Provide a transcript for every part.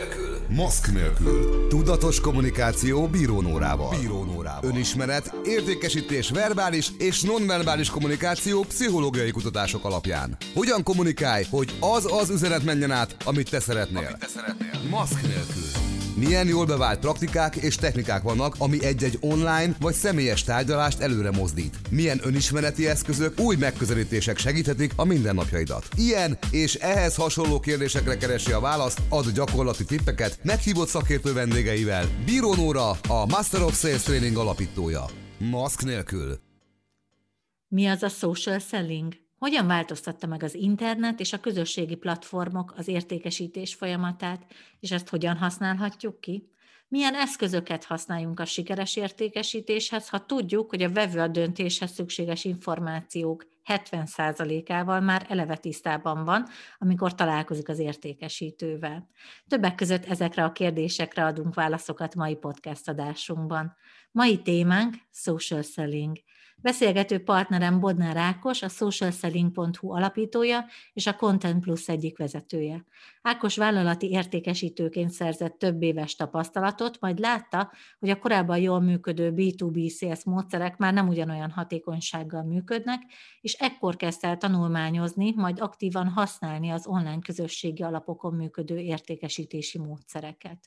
nélkül. Maszk nélkül. Tudatos kommunikáció bírónórával. Bírónórával. Önismeret, értékesítés verbális és nonverbális kommunikáció pszichológiai kutatások alapján. Hogyan kommunikálj, hogy az az üzenet menjen át, amit te szeretnél. Amit te szeretnél. Maszk nélkül. Milyen jól bevált praktikák és technikák vannak, ami egy-egy online vagy személyes tárgyalást előre mozdít. Milyen önismereti eszközök, új megközelítések segíthetik a mindennapjaidat. Ilyen és ehhez hasonló kérdésekre keresi a választ, ad gyakorlati tippeket meghívott szakértő vendégeivel. Bíró Nóra, a Master of Sales Training alapítója. Maszk nélkül. Mi az a social selling? Hogyan változtatta meg az internet és a közösségi platformok az értékesítés folyamatát, és ezt hogyan használhatjuk ki? Milyen eszközöket használjunk a sikeres értékesítéshez, ha tudjuk, hogy a vevő a döntéshez szükséges információk 70%-ával már eleve tisztában van, amikor találkozik az értékesítővel. Többek között ezekre a kérdésekre adunk válaszokat mai podcast adásunkban. Mai témánk social selling – Beszélgető partnerem Bodnár Ákos, a socialselling.hu alapítója és a Content Plus egyik vezetője. Ákos vállalati értékesítőként szerzett több éves tapasztalatot, majd látta, hogy a korábban jól működő B2B sales módszerek már nem ugyanolyan hatékonysággal működnek, és ekkor kezdte el tanulmányozni, majd aktívan használni az online közösségi alapokon működő értékesítési módszereket.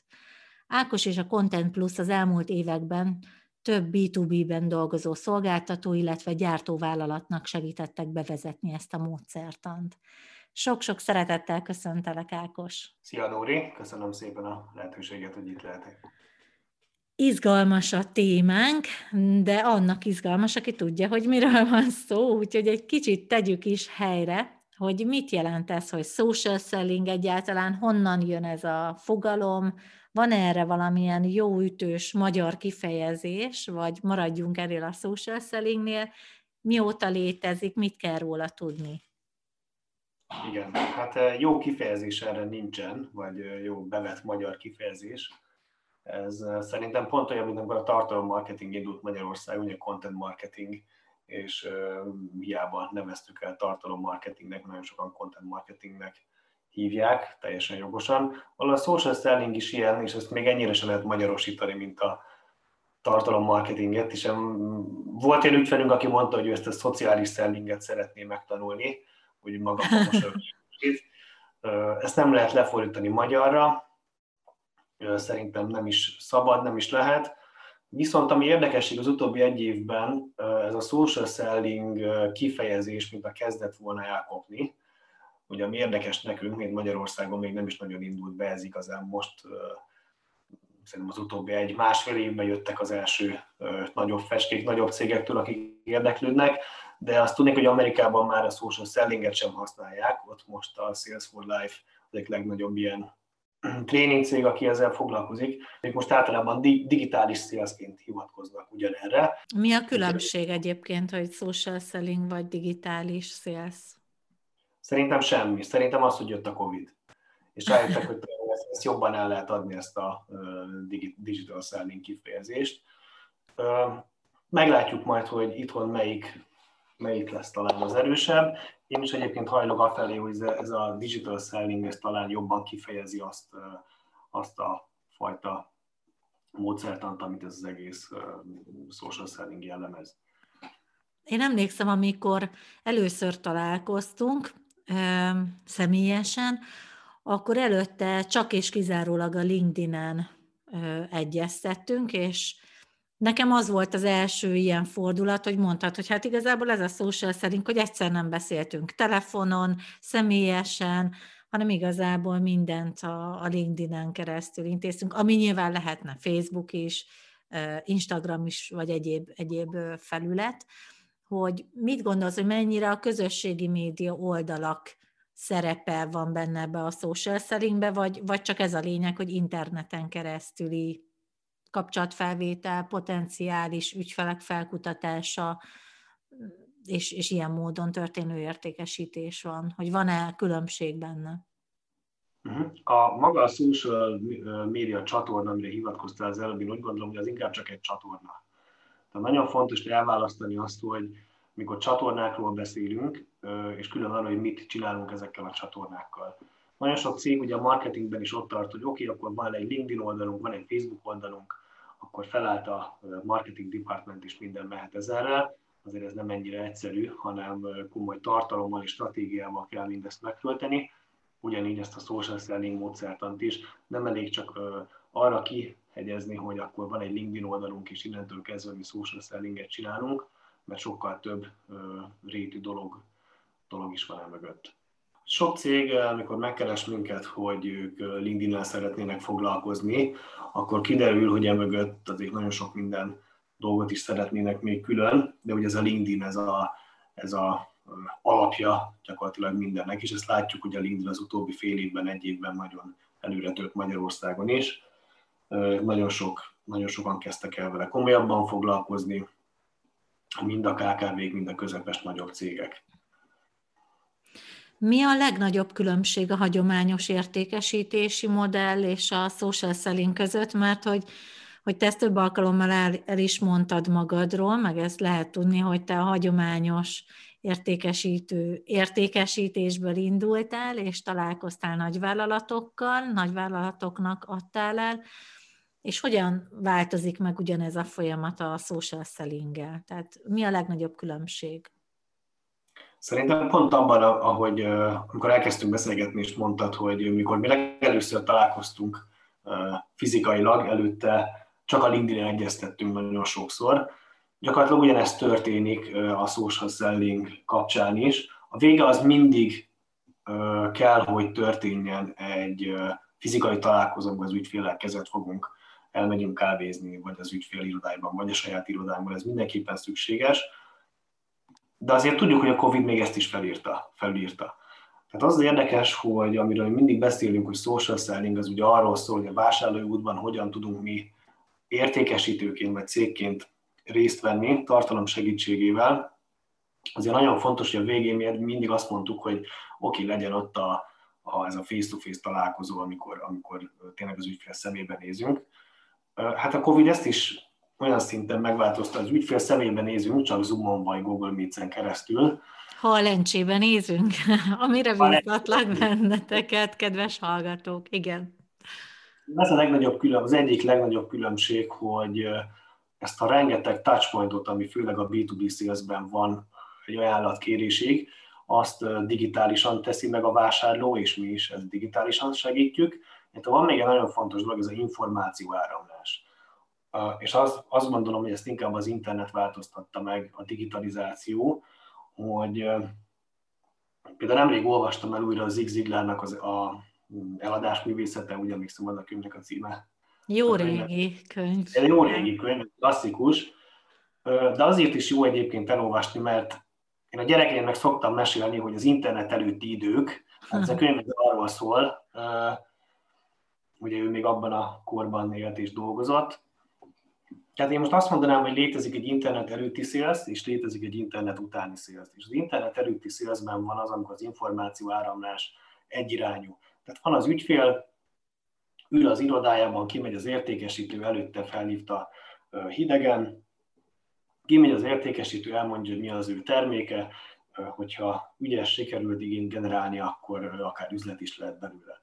Ákos és a Content Plus az elmúlt években több B2B-ben dolgozó szolgáltató, illetve gyártóvállalatnak segítettek bevezetni ezt a módszertant. Sok-sok szeretettel köszöntelek, Ákos! Szia, Nóri! Köszönöm szépen a lehetőséget, hogy itt lehetek. Izgalmas a témánk, de annak izgalmas, aki tudja, hogy miről van szó, úgyhogy egy kicsit tegyük is helyre, hogy mit jelent ez, hogy social selling egyáltalán, honnan jön ez a fogalom, van erre valamilyen jó ütős magyar kifejezés, vagy maradjunk erről a social sellingnél, mióta létezik, mit kell róla tudni? Igen, hát eh, jó kifejezés erre nincsen, vagy eh, jó bevett magyar kifejezés. Ez eh, szerintem pont olyan, mint amikor a tartalommarketing indult Magyarországon, ugye content marketing, és hiába neveztük el tartalommarketingnek, nagyon sokan content marketingnek hívják, teljesen jogosan. Valahol a social selling is ilyen, és ezt még ennyire sem lehet magyarosítani, mint a tartalommarketinget, és volt egy ügyfelünk, aki mondta, hogy ő ezt a szociális sellinget szeretné megtanulni, hogy maga Ezt nem lehet lefordítani magyarra, szerintem nem is szabad, nem is lehet. Viszont ami érdekesség az utóbbi egy évben, ez a social selling kifejezés, mint a kezdett volna elkopni, Ugye ami érdekes nekünk, mint Magyarországon még nem is nagyon indult be, ez igazán most szerintem az utóbbi egy másfél évben jöttek az első nagyobb festék, nagyobb cégektől, akik érdeklődnek, de azt tudnék, hogy Amerikában már a social sellinget sem használják, ott most a Sales for Life az egyik legnagyobb ilyen tréning cég, aki ezzel foglalkozik, ők most általában digitális salesként hivatkoznak ugyanerre. Mi a különbség egyébként, hogy social selling vagy digitális sales? Szerintem semmi. Szerintem az, hogy jött a Covid. És rájöttek, hogy ezt jobban el lehet adni ezt a digital selling kifejezést. Meglátjuk majd, hogy itthon melyik, melyik lesz talán az erősebb. Én is egyébként hajlok afelé, hogy ez a digital selling ez talán jobban kifejezi azt, azt a fajta módszertant, amit ez az egész social selling jellemez. Én emlékszem, amikor először találkoztunk, személyesen, akkor előtte csak és kizárólag a LinkedIn-en egyeztettünk, és nekem az volt az első ilyen fordulat, hogy mondtad, hogy hát igazából ez a social szerint, hogy egyszer nem beszéltünk telefonon, személyesen, hanem igazából mindent a, a LinkedIn-en keresztül intéztünk, ami nyilván lehetne Facebook is, Instagram is, vagy egyéb, egyéb felület hogy mit gondolsz, hogy mennyire a közösségi média oldalak szerepe van benne ebbe a social sellingbe, vagy, vagy csak ez a lényeg, hogy interneten keresztüli kapcsolatfelvétel, potenciális ügyfelek felkutatása, és, és ilyen módon történő értékesítés van, hogy van-e különbség benne? Mhm. A maga a social média csatorna, amire hivatkoztál az előbb, én úgy gondolom, hogy az inkább csak egy csatorna. Tehát nagyon fontos elválasztani azt, hogy mikor csatornákról beszélünk, és külön arra, hogy mit csinálunk ezekkel a csatornákkal. Nagyon sok cég ugye a marketingben is ott tart, hogy oké, okay, akkor van egy LinkedIn oldalunk, van egy Facebook oldalunk, akkor felállt a marketing department is minden mehet ezerrel, azért ez nem ennyire egyszerű, hanem komoly tartalommal és stratégiával kell mindezt megtölteni. Ugyanígy ezt a social selling módszertant is nem elég csak arra kihegyezni, hogy akkor van egy LinkedIn oldalunk, és innentől kezdve mi social sellinget csinálunk, mert sokkal több rétű dolog, dolog is van el mögött. Sok cég, amikor megkeres minket, hogy ők LinkedIn-nel szeretnének foglalkozni, akkor kiderül, hogy emögött azért nagyon sok minden dolgot is szeretnének még külön, de ugye ez a LinkedIn, ez a, ez a alapja gyakorlatilag mindennek, és ezt látjuk, hogy a LinkedIn az utóbbi fél évben, egy évben nagyon előre tört Magyarországon is. Nagyon, sok, nagyon sokan kezdtek el vele komolyabban foglalkozni, mind a KKV-k, mind a közepes nagyobb cégek. Mi a legnagyobb különbség a hagyományos értékesítési modell és a social selling között, mert hogy hogy te ezt több alkalommal el, el is mondtad magadról, meg ezt lehet tudni, hogy te a hagyományos értékesítő, értékesítésből indultál, és találkoztál nagyvállalatokkal, nagyvállalatoknak adtál el, és hogyan változik meg ugyanez a folyamat a social selling -el? Tehát mi a legnagyobb különbség? Szerintem pont abban, ahogy amikor elkezdtünk beszélgetni, és mondtad, hogy mikor mi legelőször találkoztunk fizikailag, előtte csak a LinkedIn-en egyeztettünk nagyon sokszor. Gyakorlatilag ugyanezt történik a social selling kapcsán is. A vége az mindig kell, hogy történjen egy fizikai találkozóban az ügyféllel kezet fogunk, elmegyünk kávézni, vagy az ügyfél irodájában, vagy a saját irodánkban, ez mindenképpen szükséges. De azért tudjuk, hogy a Covid még ezt is felírta, felírta. Tehát az, az érdekes, hogy amiről mindig beszélünk, hogy social selling, az ugye arról szól, hogy a vásárlói útban hogyan tudunk mi értékesítőként vagy cégként részt venni tartalom segítségével, azért nagyon fontos, hogy a végén mi mindig azt mondtuk, hogy oké, legyen ott a, a, ez a face-to-face találkozó, amikor, amikor tényleg az ügyfél szemébe nézünk. Hát a Covid ezt is olyan szinten megváltozta, az ügyfél szemébe nézünk, csak Zoomon vagy Google Meets-en keresztül. Ha a lencsébe nézünk, amire bíztatlak benneteket, kedves hallgatók, igen. Ez a legnagyobb külön, az egyik legnagyobb különbség, hogy ezt a rengeteg touchpointot, ami főleg a B2B salesben van egy ajánlatkérésig, azt digitálisan teszi meg a vásárló, és mi is ezt digitálisan segítjük. Itt van még egy nagyon fontos dolog, ez az információ áramlás. És az, azt gondolom, hogy ezt inkább az internet változtatta meg, a digitalizáció, hogy például nemrég olvastam el újra az Zig Ziglarnak az, a eladás művészete, úgy a könyvnek a címe. Jó régi könyv. Jó régi könyv, klasszikus, de azért is jó egyébként elolvasni, mert én a gyerekeimnek szoktam mesélni, hogy az internet előtti idők, hát ez a könyv arról szól, ugye ő még abban a korban élt és dolgozott. Tehát én most azt mondanám, hogy létezik egy internet előtti sales, és létezik egy internet utáni sales. És az internet előtti salesben van az, amikor az információ áramlás egyirányú. Tehát van az ügyfél, ül az irodájában, kimegy az értékesítő, előtte felhívta hidegen, kimegy az értékesítő, elmondja, hogy mi az ő terméke, hogyha ügyes sikerült igényt generálni, akkor akár üzlet is lehet belőle.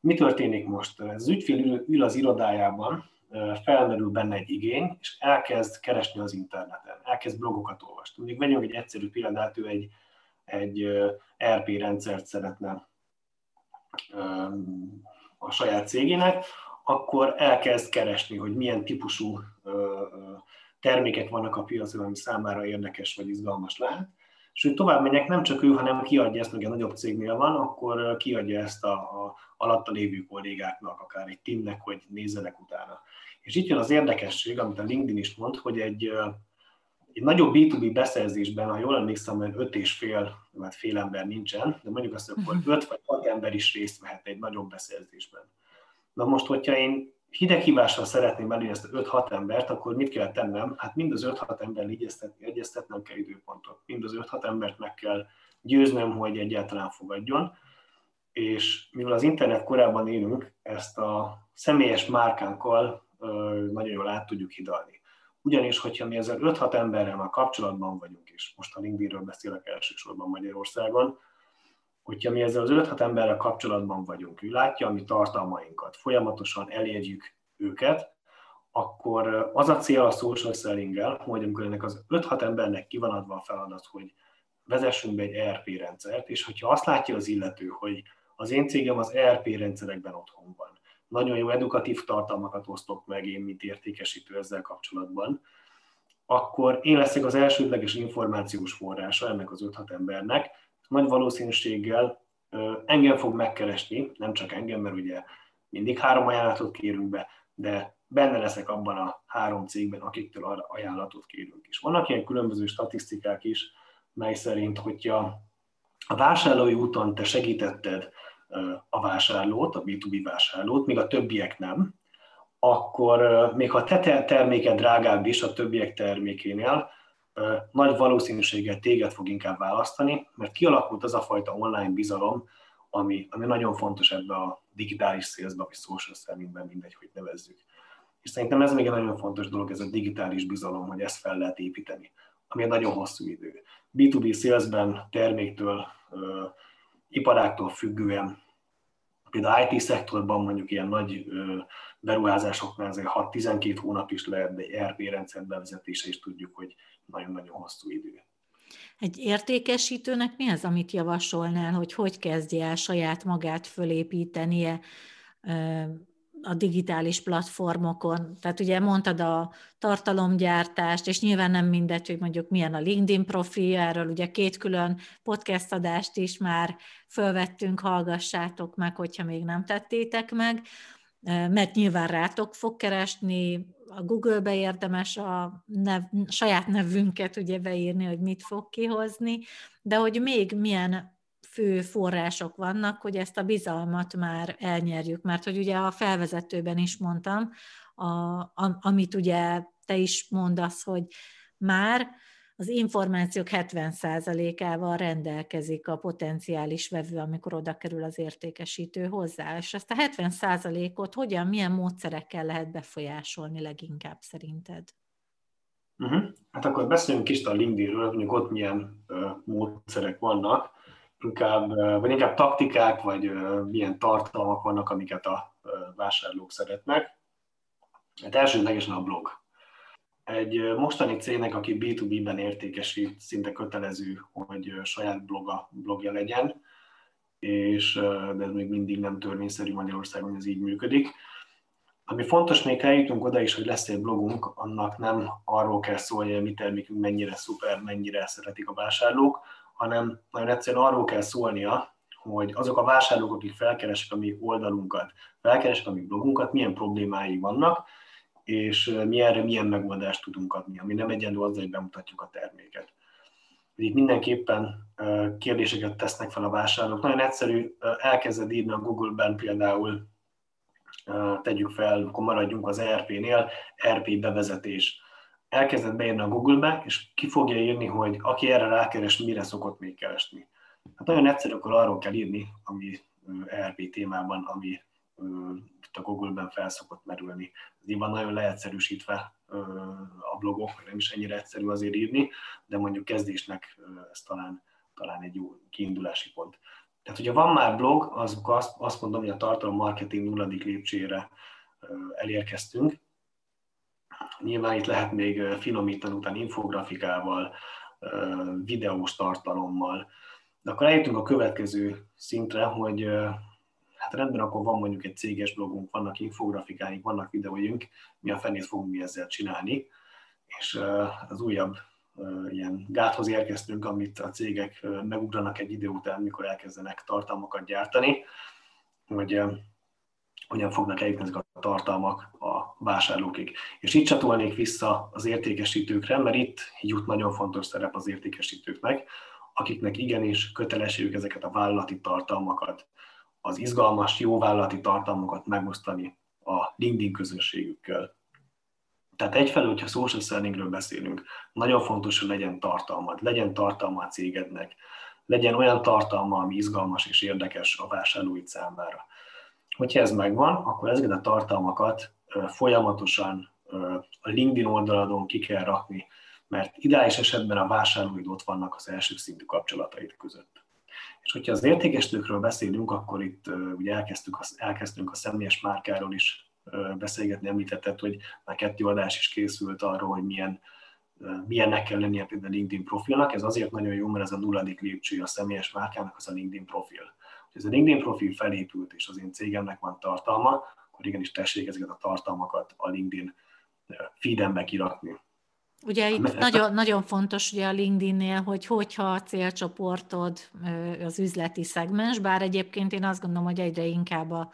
Mi történik most? Az ügyfél ül, az irodájában, felmerül benne egy igény, és elkezd keresni az interneten, elkezd blogokat olvasni. Még vegyünk egy egyszerű példát, ő egy, egy RP rendszert szeretne a saját cégének, akkor elkezd keresni, hogy milyen típusú termékek vannak a piacon, ami számára érdekes vagy izgalmas lehet. És hogy tovább megyek, nem csak ő, hanem kiadja ezt, meg egy nagyobb cégnél van, akkor kiadja ezt a, a alatta lévő kollégáknak, akár egy teamnek, hogy nézzenek utána. És itt jön az érdekesség, amit a LinkedIn is mond, hogy egy, egy nagyobb B2B beszerzésben, ha jól emlékszem, hogy öt és fél, mert fél ember nincsen, de mondjuk azt, hogy akkor mhm. öt vagy hat ember is részt vehet egy nagyobb beszerzésben. Na most, hogyha én hideghívással szeretném elérni ezt 5-6 embert, akkor mit kell tennem? Hát mind az 5-6 ember egyeztetni, egyeztetnem kell időpontot. Mind az 5-6 embert meg kell győznöm, hogy egyáltalán fogadjon. És mivel az internet korában élünk, ezt a személyes márkánkkal nagyon jól át tudjuk hidalni. Ugyanis, hogyha mi ezzel 5-6 emberrel már kapcsolatban vagyunk, és most a LinkedInről beszélek elsősorban Magyarországon, hogyha mi ezzel az 5-6 emberrel kapcsolatban vagyunk, ő látja a mi tartalmainkat, folyamatosan elérjük őket, akkor az a cél a social selling hogy amikor ennek az 5-6 embernek ki van adva a feladat, hogy vezessünk be egy ERP rendszert, és hogyha azt látja az illető, hogy az én cégem az ERP rendszerekben otthon van, nagyon jó edukatív tartalmakat osztok meg én, mint értékesítő ezzel kapcsolatban, akkor én leszek az elsődleges információs forrása ennek az 5-6 embernek. Nagy valószínűséggel engem fog megkeresni, nem csak engem, mert ugye mindig három ajánlatot kérünk be, de benne leszek abban a három cégben, akiktől ajánlatot kérünk is. Vannak ilyen különböző statisztikák is, mely szerint, hogyha a vásárlói úton te segítetted a vásárlót, a B2B vásárlót, míg a többiek nem, akkor még ha te terméked drágább is a többiek termékénél, nagy valószínűséggel téged fog inkább választani, mert kialakult az a fajta online bizalom, ami, ami nagyon fontos ebbe a digitális szélzbe, vagy social sellingben, mindegy, hogy nevezzük. És szerintem ez még egy nagyon fontos dolog, ez a digitális bizalom, hogy ezt fel lehet építeni, ami egy nagyon hosszú idő. B2B salesben terméktől, iparáktól függően, például IT szektorban mondjuk ilyen nagy beruházásoknál azért 6-12 hónap is lehet, de egy ERP rendszer bevezetése is tudjuk, hogy nagyon-nagyon hosszú idő. Egy értékesítőnek mi az, amit javasolnál, hogy hogy kezdje el saját magát fölépítenie a digitális platformokon. Tehát ugye mondtad a tartalomgyártást, és nyilván nem mindegy, hogy mondjuk milyen a LinkedIn profil, erről ugye két külön podcast adást is már fölvettünk, hallgassátok meg, hogyha még nem tettétek meg, mert nyilván rátok fog keresni, a Google-be érdemes a nev, saját nevünket ugye beírni, hogy mit fog kihozni, de hogy még milyen fő források vannak, hogy ezt a bizalmat már elnyerjük, mert hogy ugye a felvezetőben is mondtam, a, a, amit ugye te is mondasz, hogy már az információk 70%-ával rendelkezik a potenciális vevő, amikor oda kerül az értékesítő hozzá. És ezt a 70%-ot hogyan, milyen módszerekkel lehet befolyásolni leginkább szerinted? Uh-huh. Hát akkor beszéljünk kis a LinkedInről, hogy ott milyen uh, módszerek vannak inkább, vagy inkább taktikák, vagy milyen tartalmak vannak, amiket a vásárlók szeretnek. Hát elsődlegesen a blog. Egy mostani cégnek, aki B2B-ben értékesít, szinte kötelező, hogy saját bloga, blogja legyen, és de ez még mindig nem törvényszerű Magyarországon, ez így működik. Ami fontos, még eljutunk oda is, hogy lesz egy blogunk, annak nem arról kell szólni, hogy mi termékünk mennyire szuper, mennyire szeretik a vásárlók, hanem nagyon egyszerűen arról kell szólnia, hogy azok a vásárlók, akik felkeresek a mi oldalunkat, felkeresek a mi blogunkat, milyen problémái vannak, és mi erre milyen megoldást tudunk adni, ami nem egyenlő azzal, hogy bemutatjuk a terméket. Itt mindenképpen kérdéseket tesznek fel a vásárlók. Nagyon egyszerű, elkezded írni a Google-ben például, tegyük fel, akkor maradjunk az ERP-nél, ERP bevezetés elkezdett beírni a Google-be, és ki fogja írni, hogy aki erre rákeres, mire szokott még keresni. Hát nagyon egyszerű, akkor arról kell írni, ami ERP témában, ami a Google-ben fel szokott merülni. Ez van nagyon leegyszerűsítve a blogok, nem is ennyire egyszerű azért írni, de mondjuk kezdésnek ez talán, talán egy jó kiindulási pont. Tehát, hogyha van már blog, az azt, azt mondom, hogy a tartalom marketing nulladik lépcsőjére elérkeztünk, Nyilván itt lehet még finomítani utána infografikával, videós tartalommal, de akkor eljutunk a következő szintre, hogy hát rendben, akkor van mondjuk egy céges blogunk, vannak infografikáink, vannak videóink, mi a fenét fogunk mi ezzel csinálni, és az újabb ilyen gáthoz érkeztünk, amit a cégek megugranak egy idő után, mikor elkezdenek tartalmakat gyártani, hogy hogyan fognak eljutni ezek a tartalmak a vásárlókig. És itt csatolnék vissza az értékesítőkre, mert itt jut nagyon fontos szerep az értékesítőknek, akiknek igenis kötelességük ezeket a vállalati tartalmakat, az izgalmas, jó vállalati tartalmakat megosztani a LinkedIn közönségükkel. Tehát egyfelől, hogyha social sellingről beszélünk, nagyon fontos, hogy legyen tartalmad, legyen tartalma a cégednek, legyen olyan tartalma, ami izgalmas és érdekes a vásárlóid számára. Hogyha ez megvan, akkor ezeket a tartalmakat folyamatosan a LinkedIn oldaladon ki kell rakni, mert ideális esetben a vásárlóid ott vannak az első szintű kapcsolataid között. És hogyha az értékesítőkről beszélünk, akkor itt ugye elkezdtük, elkezdtünk a személyes márkáról is beszélgetni, említetted, hogy már kettő adás is készült arról, hogy milyen, milyennek kell lennie például a LinkedIn profilnak. Ez azért nagyon jó, mert ez a nulladik lépcső a személyes márkának, az a LinkedIn profil. Ez a LinkedIn profil felépült, és az én cégemnek van tartalma, akkor igenis tessék ezeket a tartalmakat a LinkedIn feedembe kirakni. Ugye itt nagyon, nagyon fontos ugye a LinkedIn-nél, hogy hogyha a célcsoportod az üzleti szegmens, bár egyébként én azt gondolom, hogy egyre inkább a,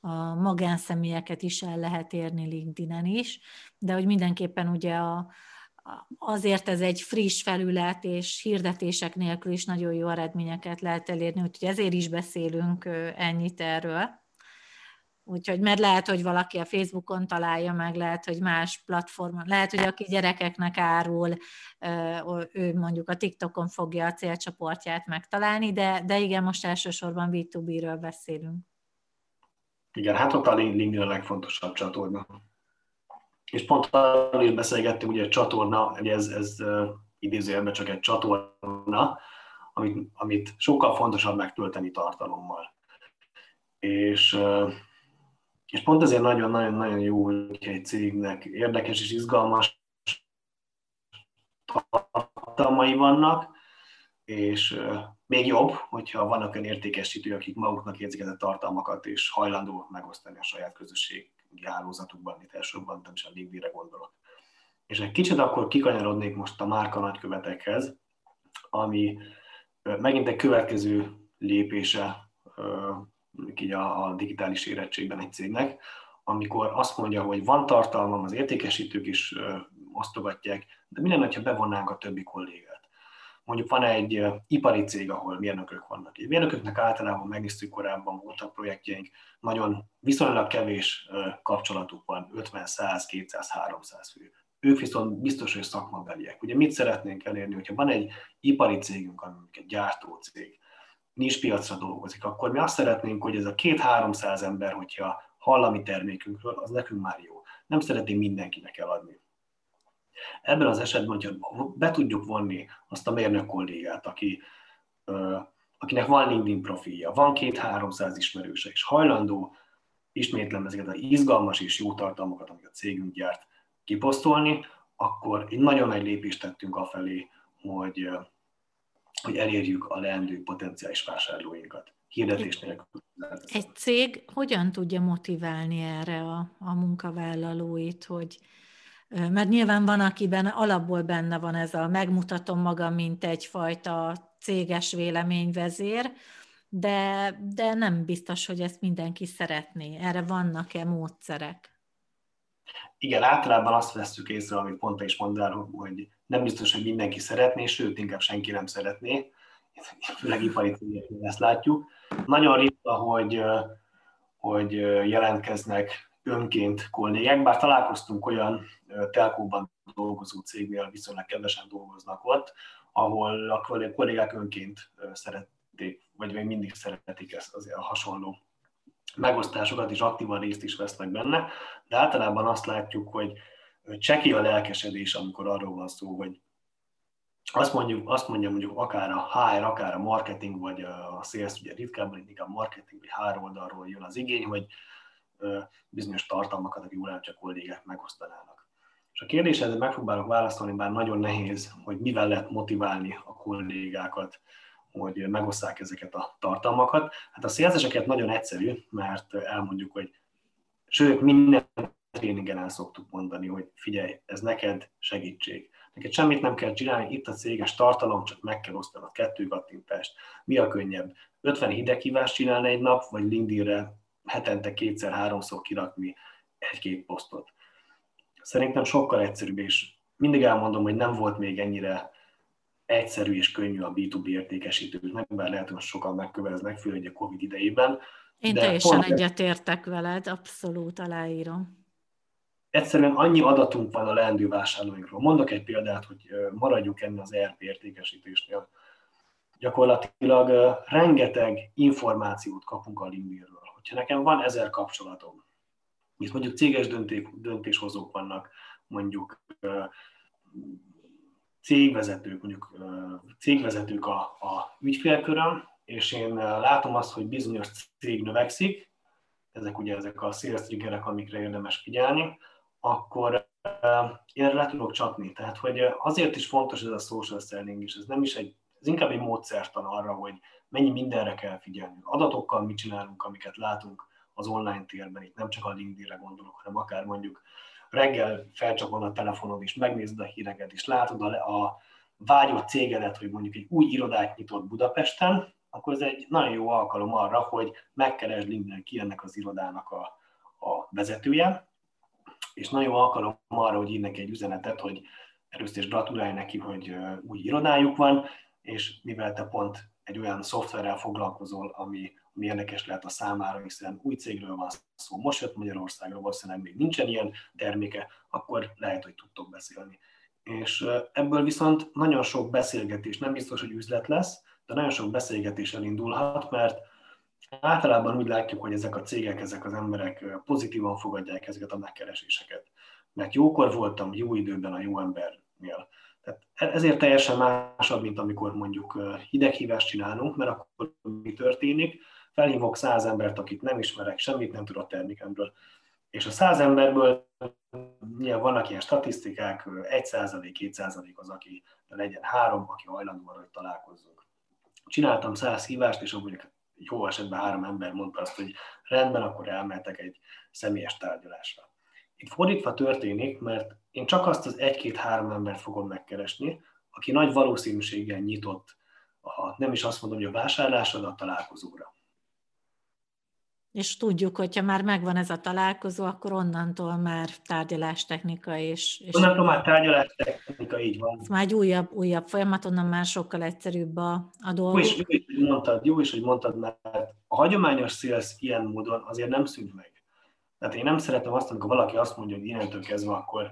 a magánszemélyeket is el lehet érni LinkedIn-en is, de hogy mindenképpen ugye a, azért ez egy friss felület, és hirdetések nélkül is nagyon jó eredményeket lehet elérni, úgyhogy ezért is beszélünk ennyit erről. Úgyhogy, mert lehet, hogy valaki a Facebookon találja meg, lehet, hogy más platformon, lehet, hogy aki gyerekeknek árul, ő mondjuk a TikTokon fogja a célcsoportját megtalálni, de, de igen, most elsősorban B2B-ről beszélünk. Igen, hát ott a LinkedIn a legfontosabb csatorna. És pont arról is beszélgettünk, ugye a csatorna, ugye ez, ez idézőjelben csak egy csatorna, amit, amit sokkal fontosabb megtölteni tartalommal. És és pont ezért nagyon-nagyon-nagyon jó, hogy egy cégnek érdekes és izgalmas tartalmai vannak, és még jobb, hogyha vannak olyan értékesítők, akik maguknak érzik a tartalmakat, és hajlandó megosztani a saját közösségi hálózatukban, itt elsősorban nem a LinkedIn-re gondolok. És egy kicsit akkor kikanyarodnék most a márka nagykövetekhez, ami megint egy következő lépése így a, a digitális érettségben egy cégnek, amikor azt mondja, hogy van tartalmam, az értékesítők is osztogatják, de mi lenne, ha bevonnánk a többi kollégát? Mondjuk van egy ipari cég, ahol mérnökök vannak. Egy mérnököknek általában megnéztük korábban, voltak projektjeink, nagyon viszonylag kevés kapcsolatuk van, 50, 100, 200, 300 fő. Ők viszont biztos, hogy szakmabeliek. Ugye mit szeretnénk elérni, hogyha van egy ipari cégünk, ami egy gyártó cég, piacra dolgozik, akkor mi azt szeretnénk, hogy ez a két-háromszáz ember, hogyha hall a mi termékünkről, az nekünk már jó. Nem szeretnénk mindenkinek eladni. Ebben az esetben, hogyha be tudjuk vonni azt a mérnök kollégát, aki, akinek van LinkedIn profilja, van két-háromszáz ismerőse, és hajlandó ismétlem ezeket az izgalmas és jó tartalmakat, amit a cégünk gyárt, kiposztolni, akkor egy nagyon nagy lépést tettünk afelé, hogy hogy elérjük a leendő potenciális vásárlóinkat. Hirdetés nélkül. Egy cég hogyan tudja motiválni erre a, a munkavállalóit, hogy mert nyilván van, akiben alapból benne van ez a megmutatom magam, mint egyfajta céges véleményvezér, de, de nem biztos, hogy ezt mindenki szeretné. Erre vannak-e módszerek? Igen, általában azt veszük észre, amit pont is mondtál, hogy nem biztos, hogy mindenki szeretné, sőt, inkább senki nem szeretné, főleg ipari cégeknél ezt látjuk. Nagyon ritka, hogy, hogy jelentkeznek önként kollégák, bár találkoztunk olyan telkóban dolgozó cégnél, viszonylag kevesen dolgoznak ott, ahol a kollégák önként szerették, vagy még mindig szeretik ezt azért a hasonló megosztásokat, és aktívan részt is vesznek benne, de általában azt látjuk, hogy cseki a lelkesedés, amikor arról van szó, hogy azt, mondjuk, azt mondja mondjuk akár a HR, akár a marketing, vagy a sales, ugye ritkábban inkább marketing, vagy HR oldalról jön az igény, hogy bizonyos tartalmakat, akik urán csak kollégák megosztanának. És a kérdésedre megpróbálok válaszolni, bár nagyon nehéz, hogy mivel lehet motiválni a kollégákat, hogy megosszák ezeket a tartalmakat. Hát a szélzeseket nagyon egyszerű, mert elmondjuk, hogy sőt, minden tréningen el szoktuk mondani, hogy figyelj, ez neked segítség. Neked semmit nem kell csinálni, itt a céges tartalom, csak meg kell a kettő kattintást. Mi a könnyebb? 50 hideghívást csinálni egy nap, vagy LinkedInre hetente kétszer-háromszor kirakni egy-két posztot. Szerintem sokkal egyszerűbb, és mindig elmondom, hogy nem volt még ennyire egyszerű és könnyű a B2B értékesítőknek, bár lehet, hogy sokan megköveznek, főleg a Covid idejében. Én de teljesen egyetértek veled, abszolút aláírom egyszerűen annyi adatunk van a leendő vásárlóinkról. Mondok egy példát, hogy maradjunk ennél az ERP értékesítésnél. Gyakorlatilag rengeteg információt kapunk a LinkedInről. Hogyha nekem van ezer kapcsolatom, itt mondjuk céges döntéshozók vannak, mondjuk cégvezetők, mondjuk cégvezetők a, a ügyfélköröm, és én látom azt, hogy bizonyos cég növekszik, ezek ugye ezek a sales triggerek, amikre érdemes figyelni, akkor én erre le tudok csapni. Tehát, hogy azért is fontos ez a social selling is, ez nem is egy, ez inkább egy módszertan arra, hogy mennyi mindenre kell figyelni. Adatokkal mit csinálunk, amiket látunk az online térben, itt nem csak a LinkedIn-re gondolok, hanem akár mondjuk reggel felcsapod a telefonod és megnézed a híreket, és látod a, a vágyott cégedet, hogy mondjuk egy új irodát nyitott Budapesten, akkor ez egy nagyon jó alkalom arra, hogy megkeresd LinkedIn ki ennek az irodának a, a vezetője, és nagyon jó alkalom arra, hogy írnek egy üzenetet, hogy először is gratulálj neki, hogy új irodájuk van, és mivel te pont egy olyan szoftverrel foglalkozol, ami, ami érdekes lehet a számára, hiszen új cégről van szó, most jött Magyarországra, valószínűleg még nincsen ilyen terméke, akkor lehet, hogy tudtok beszélni. És ebből viszont nagyon sok beszélgetés, nem biztos, hogy üzlet lesz, de nagyon sok beszélgetés elindulhat, mert általában úgy látjuk, hogy ezek a cégek, ezek az emberek pozitívan fogadják ezeket a megkereséseket. Mert jókor voltam, jó időben a jó embernél. Tehát e-, ezért teljesen másabb, mint amikor mondjuk hideghívást csinálunk, mert akkor mi történik? Felhívok száz embert, akit nem ismerek, semmit nem tudok termékemről. És a száz emberből nyilván vannak ilyen statisztikák, 1 százalék, 2 százalék az, aki legyen három, aki hajlandó arra, hogy találkozzunk. Csináltam száz hívást, és egy jó esetben három ember mondta azt, hogy rendben, akkor elmehetek egy személyes tárgyalásra. Itt fordítva történik, mert én csak azt az egy-két-három embert fogom megkeresni, aki nagy valószínűséggel nyitott, a, nem is azt mondom, hogy a vásárlásra, de a találkozóra. És tudjuk, hogyha már megvan ez a találkozó, akkor onnantól már tárgyalástechnika és... és onnantól már tárgyalástechnika, így van. Ez már egy újabb, újabb folyamat, onnan már sokkal egyszerűbb a, a dolgok. Jó is, jó is, hogy mondtad, jó is, hogy mondtad, mert a hagyományos sales ilyen módon azért nem szűnt meg. Tehát én nem szeretem azt, amikor valaki azt mondja, hogy innentől kezdve akkor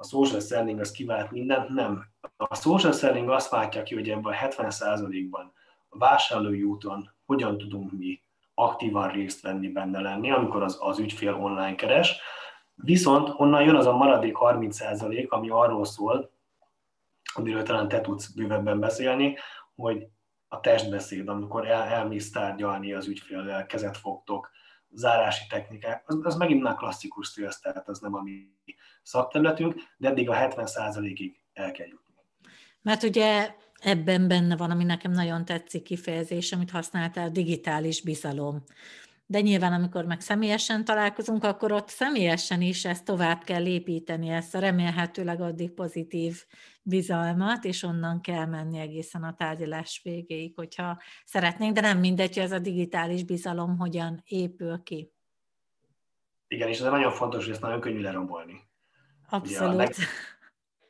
a social selling az kivált mindent, nem. A social selling azt váltja ki, hogy ebben a 70%-ban a vásárlói úton hogyan tudunk mi aktívan részt venni, benne lenni, amikor az, az ügyfél online keres. Viszont onnan jön az a maradék 30%, ami arról szól, amiről talán te tudsz bővebben beszélni, hogy a testbeszéd, amikor el, elmész tárgyalni az ügyféllel, kezet fogtok, zárási technikák, az, az megint már klasszikus sales, tehát az nem a mi szakterületünk, de eddig a 70%-ig el kell jutni. Mert ugye ebben benne van, ami nekem nagyon tetszik kifejezés, amit használtál, digitális bizalom. De nyilván, amikor meg személyesen találkozunk, akkor ott személyesen is ezt tovább kell építeni, ezt a remélhetőleg addig pozitív bizalmat, és onnan kell menni egészen a tárgyalás végéig, hogyha szeretnénk, de nem mindegy, hogy ez a digitális bizalom hogyan épül ki. Igen, és ez nagyon fontos, hogy ezt nagyon könnyű lerombolni. Abszolút. Ugye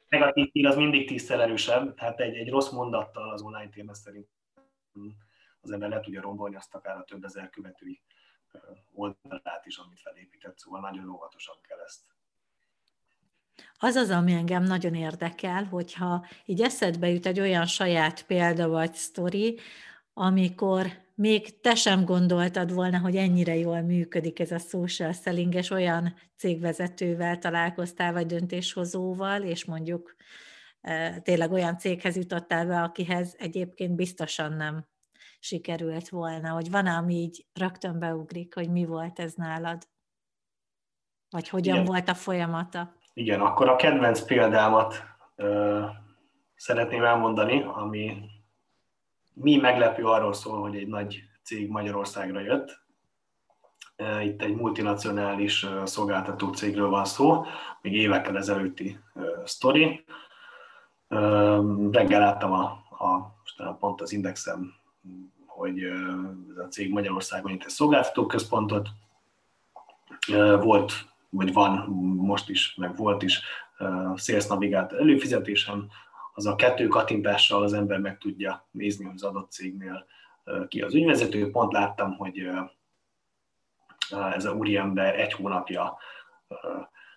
negatív hír az mindig tízszer erősebb, tehát egy, egy rossz mondattal az online téma szerint az ember le tudja rombolni azt akár a több ezer követői oldalát is, amit felépített, szóval nagyon óvatosan kell ezt. Az az, ami engem nagyon érdekel, hogyha így eszedbe jut egy olyan saját példa vagy sztori, amikor még te sem gondoltad volna, hogy ennyire jól működik ez a social selling, és olyan cégvezetővel találkoztál, vagy döntéshozóval, és mondjuk e, tényleg olyan céghez jutottál be, akihez egyébként biztosan nem sikerült volna, hogy van, ami így rögtön beugrik, hogy mi volt ez nálad? Vagy hogyan Igen. volt a folyamata? Igen, akkor a kedvenc példámat ö, szeretném elmondani, ami mi meglepő arról szól, hogy egy nagy cég Magyarországra jött. Itt egy multinacionális szolgáltató cégről van szó, még évekkel ezelőtti sztori. Reggel láttam a, a, pont az Indexem, hogy ez a cég Magyarországon itt egy szolgáltató központot volt, vagy van most is, meg volt is Sales Navigator előfizetésem, az a kettő kattintással az ember meg tudja nézni, hogy az adott cégnél ki az ügyvezető. Pont láttam, hogy ez a úriember egy hónapja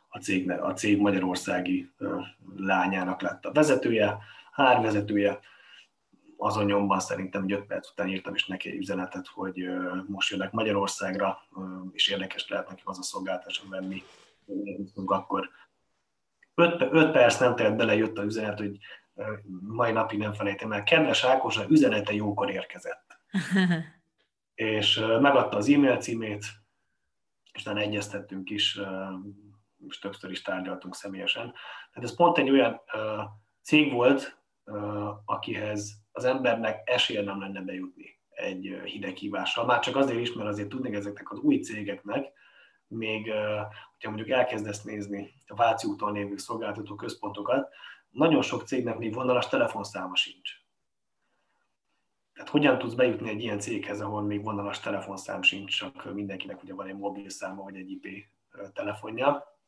a cég, a cég magyarországi lányának lett a vezetője, hárvezetője. Azon nyomban szerintem hogy 5 perc után írtam is neki egy üzenetet, hogy most jönnek Magyarországra, és érdekes lehet neki az a szolgáltáson venni, akkor 5 perc nem telt bele, jött a üzenet, hogy mai napig nem felejtem el. Kedves Ákos, a üzenete jókor érkezett. és megadta az e-mail címét, és utána egyeztettünk is, és többször is tárgyaltunk személyesen. Tehát ez pont egy olyan cég volt, akihez az embernek esélye nem lenne bejutni egy hideghívással. Már csak azért is, mert azért tudni ezeknek az új cégeknek, még hogyha mondjuk elkezdesz nézni a Váci úton lévő szolgáltató központokat, nagyon sok cégnek még vonalas telefonszáma sincs. Tehát hogyan tudsz bejutni egy ilyen céghez, ahol még vonalas telefonszám sincs, csak mindenkinek ugye van egy mobil száma vagy egy IP telefonja.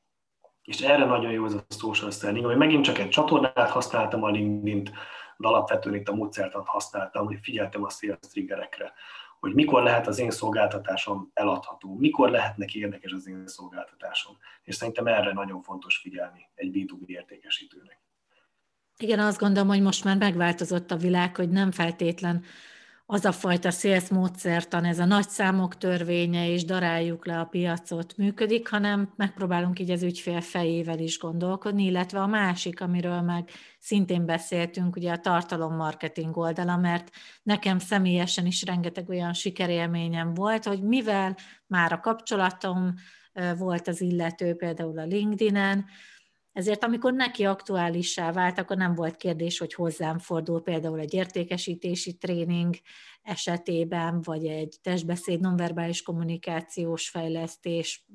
És erre nagyon jó ez a social selling, hogy megint csak egy csatornát használtam a LinkedIn-t, de alapvetően itt a módszertant használtam, hogy figyeltem a sales triggerekre, hogy mikor lehet az én szolgáltatásom eladható, mikor lehet neki érdekes az én szolgáltatásom. És szerintem erre nagyon fontos figyelni egy B2B értékesítőnek. Igen, azt gondolom, hogy most már megváltozott a világ, hogy nem feltétlen az a fajta sales módszertan, ez a nagy számok törvénye, és daráljuk le a piacot működik, hanem megpróbálunk így az ügyfél fejével is gondolkodni, illetve a másik, amiről meg szintén beszéltünk, ugye a tartalommarketing oldala, mert nekem személyesen is rengeteg olyan sikerélményem volt, hogy mivel már a kapcsolatom volt az illető például a LinkedIn-en, ezért amikor neki aktuálissá vált, akkor nem volt kérdés, hogy hozzám fordul például egy értékesítési tréning esetében, vagy egy testbeszéd, nonverbális kommunikációs fejlesztés,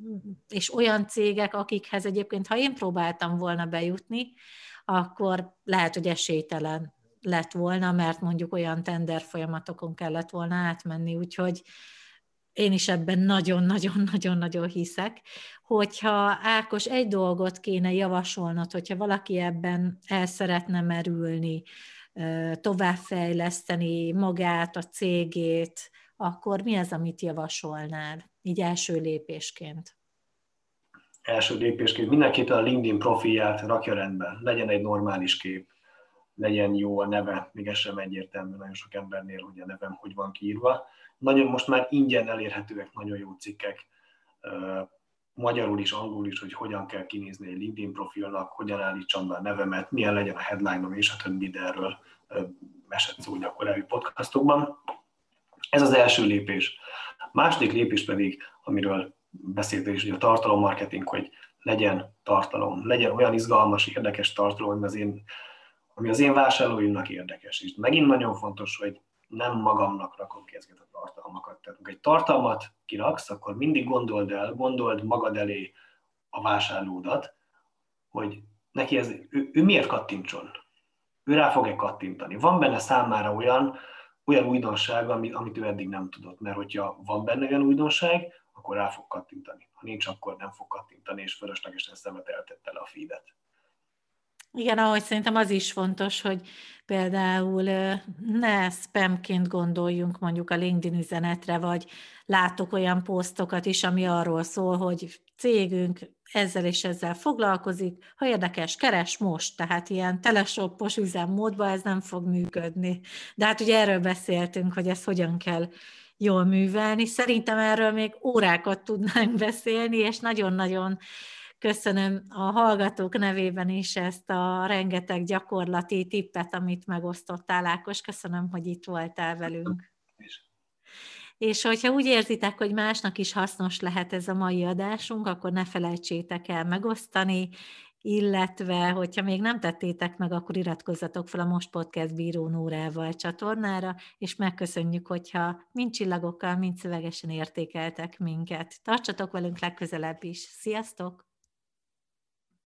és olyan cégek, akikhez egyébként, ha én próbáltam volna bejutni, akkor lehet, hogy esélytelen lett volna, mert mondjuk olyan tender folyamatokon kellett volna átmenni, úgyhogy én is ebben nagyon-nagyon-nagyon-nagyon hiszek, hogyha Ákos egy dolgot kéne javasolnod, hogyha valaki ebben el szeretne merülni, továbbfejleszteni magát, a cégét, akkor mi az, amit javasolnál, így első lépésként? Első lépésként mindenképpen a LinkedIn profilját rakja rendbe, legyen egy normális kép, legyen jó a neve, még ez sem egyértelmű nagyon sok embernél, hogy a nevem hogy van kiírva. Nagyon most már ingyen elérhetőek nagyon jó cikkek, magyarul is, angolul is, hogy hogyan kell kinézni egy LinkedIn profilnak, hogyan állítsam be a nevemet, milyen legyen a headline-om és a többi, de erről esett szó a korábbi podcastokban. Ez az első lépés. Második lépés pedig, amiről beszéltél is, hogy a tartalommarketing, hogy legyen tartalom, legyen olyan izgalmas, érdekes tartalom, ami az én, ami az én vásárlóimnak érdekes. És megint nagyon fontos, hogy nem magamnak rakom ki ezeket a tartalmakat. Tehát egy tartalmat kiraksz, akkor mindig gondold el, gondold magad elé a vásárlódat, hogy neki ez, ő, ő miért kattintson? Ő rá fog-e kattintani? Van benne számára olyan, olyan újdonság, amit, amit ő eddig nem tudott, mert hogyha van benne olyan újdonság, akkor rá fog kattintani. Ha nincs, akkor nem fog kattintani, és fölöslegesen szemet eltette le a feedet. Igen, ahogy szerintem az is fontos, hogy például ne spamként gondoljunk mondjuk a LinkedIn üzenetre, vagy látok olyan posztokat is, ami arról szól, hogy cégünk ezzel és ezzel foglalkozik, ha érdekes, keres most, tehát ilyen telesoppos üzemmódban ez nem fog működni. De hát ugye erről beszéltünk, hogy ezt hogyan kell jól művelni. Szerintem erről még órákat tudnánk beszélni, és nagyon-nagyon Köszönöm a hallgatók nevében is ezt a rengeteg gyakorlati tippet, amit megosztottál, Ákos. Köszönöm, hogy itt voltál velünk. És hogyha úgy érzitek, hogy másnak is hasznos lehet ez a mai adásunk, akkor ne felejtsétek el megosztani, illetve, hogyha még nem tettétek meg, akkor iratkozzatok fel a Most Podcast Bíró Nórával csatornára, és megköszönjük, hogyha mind csillagokkal, mind szövegesen értékeltek minket. Tartsatok velünk legközelebb is. Sziasztok!